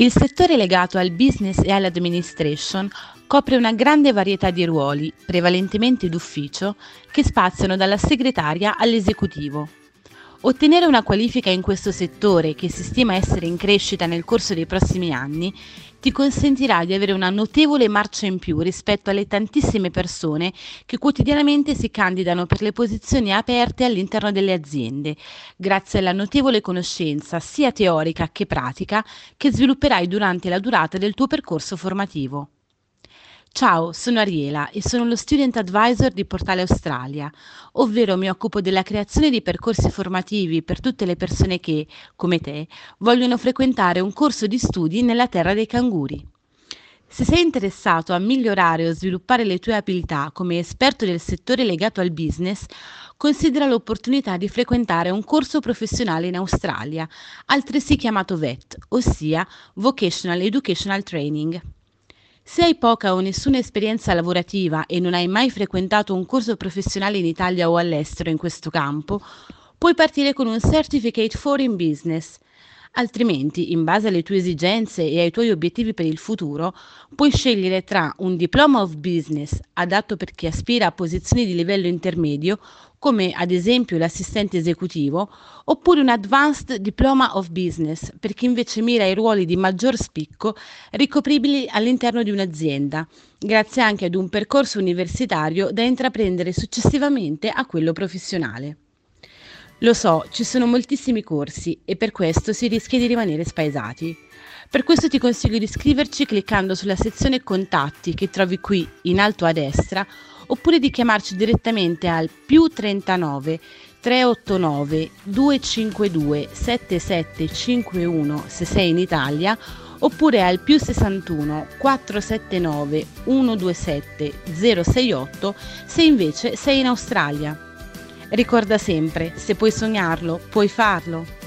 Il settore legato al business e all'administration copre una grande varietà di ruoli, prevalentemente d'ufficio, che spaziano dalla segretaria all'esecutivo. Ottenere una qualifica in questo settore, che si stima essere in crescita nel corso dei prossimi anni, ti consentirà di avere una notevole marcia in più rispetto alle tantissime persone che quotidianamente si candidano per le posizioni aperte all'interno delle aziende, grazie alla notevole conoscenza sia teorica che pratica che svilupperai durante la durata del tuo percorso formativo. Ciao, sono Ariela e sono lo Student Advisor di Portale Australia, ovvero mi occupo della creazione di percorsi formativi per tutte le persone che, come te, vogliono frequentare un corso di studi nella terra dei canguri. Se sei interessato a migliorare o sviluppare le tue abilità come esperto del settore legato al business, considera l'opportunità di frequentare un corso professionale in Australia, altresì chiamato VET, ossia Vocational Educational Training. Se hai poca o nessuna esperienza lavorativa e non hai mai frequentato un corso professionale in Italia o all'estero in questo campo, puoi partire con un Certificate Foreign Business. Altrimenti, in base alle tue esigenze e ai tuoi obiettivi per il futuro, puoi scegliere tra un Diploma of Business adatto per chi aspira a posizioni di livello intermedio come ad esempio l'assistente esecutivo, oppure un Advanced Diploma of Business per chi invece mira ai ruoli di maggior spicco ricopribili all'interno di un'azienda, grazie anche ad un percorso universitario da intraprendere successivamente a quello professionale. Lo so, ci sono moltissimi corsi e per questo si rischia di rimanere spaesati. Per questo ti consiglio di iscriverci cliccando sulla sezione Contatti che trovi qui in alto a destra oppure di chiamarci direttamente al più 39 389 252 7751 se sei in Italia oppure al più 61 479 127 068 se invece sei in Australia. Ricorda sempre, se puoi sognarlo, puoi farlo.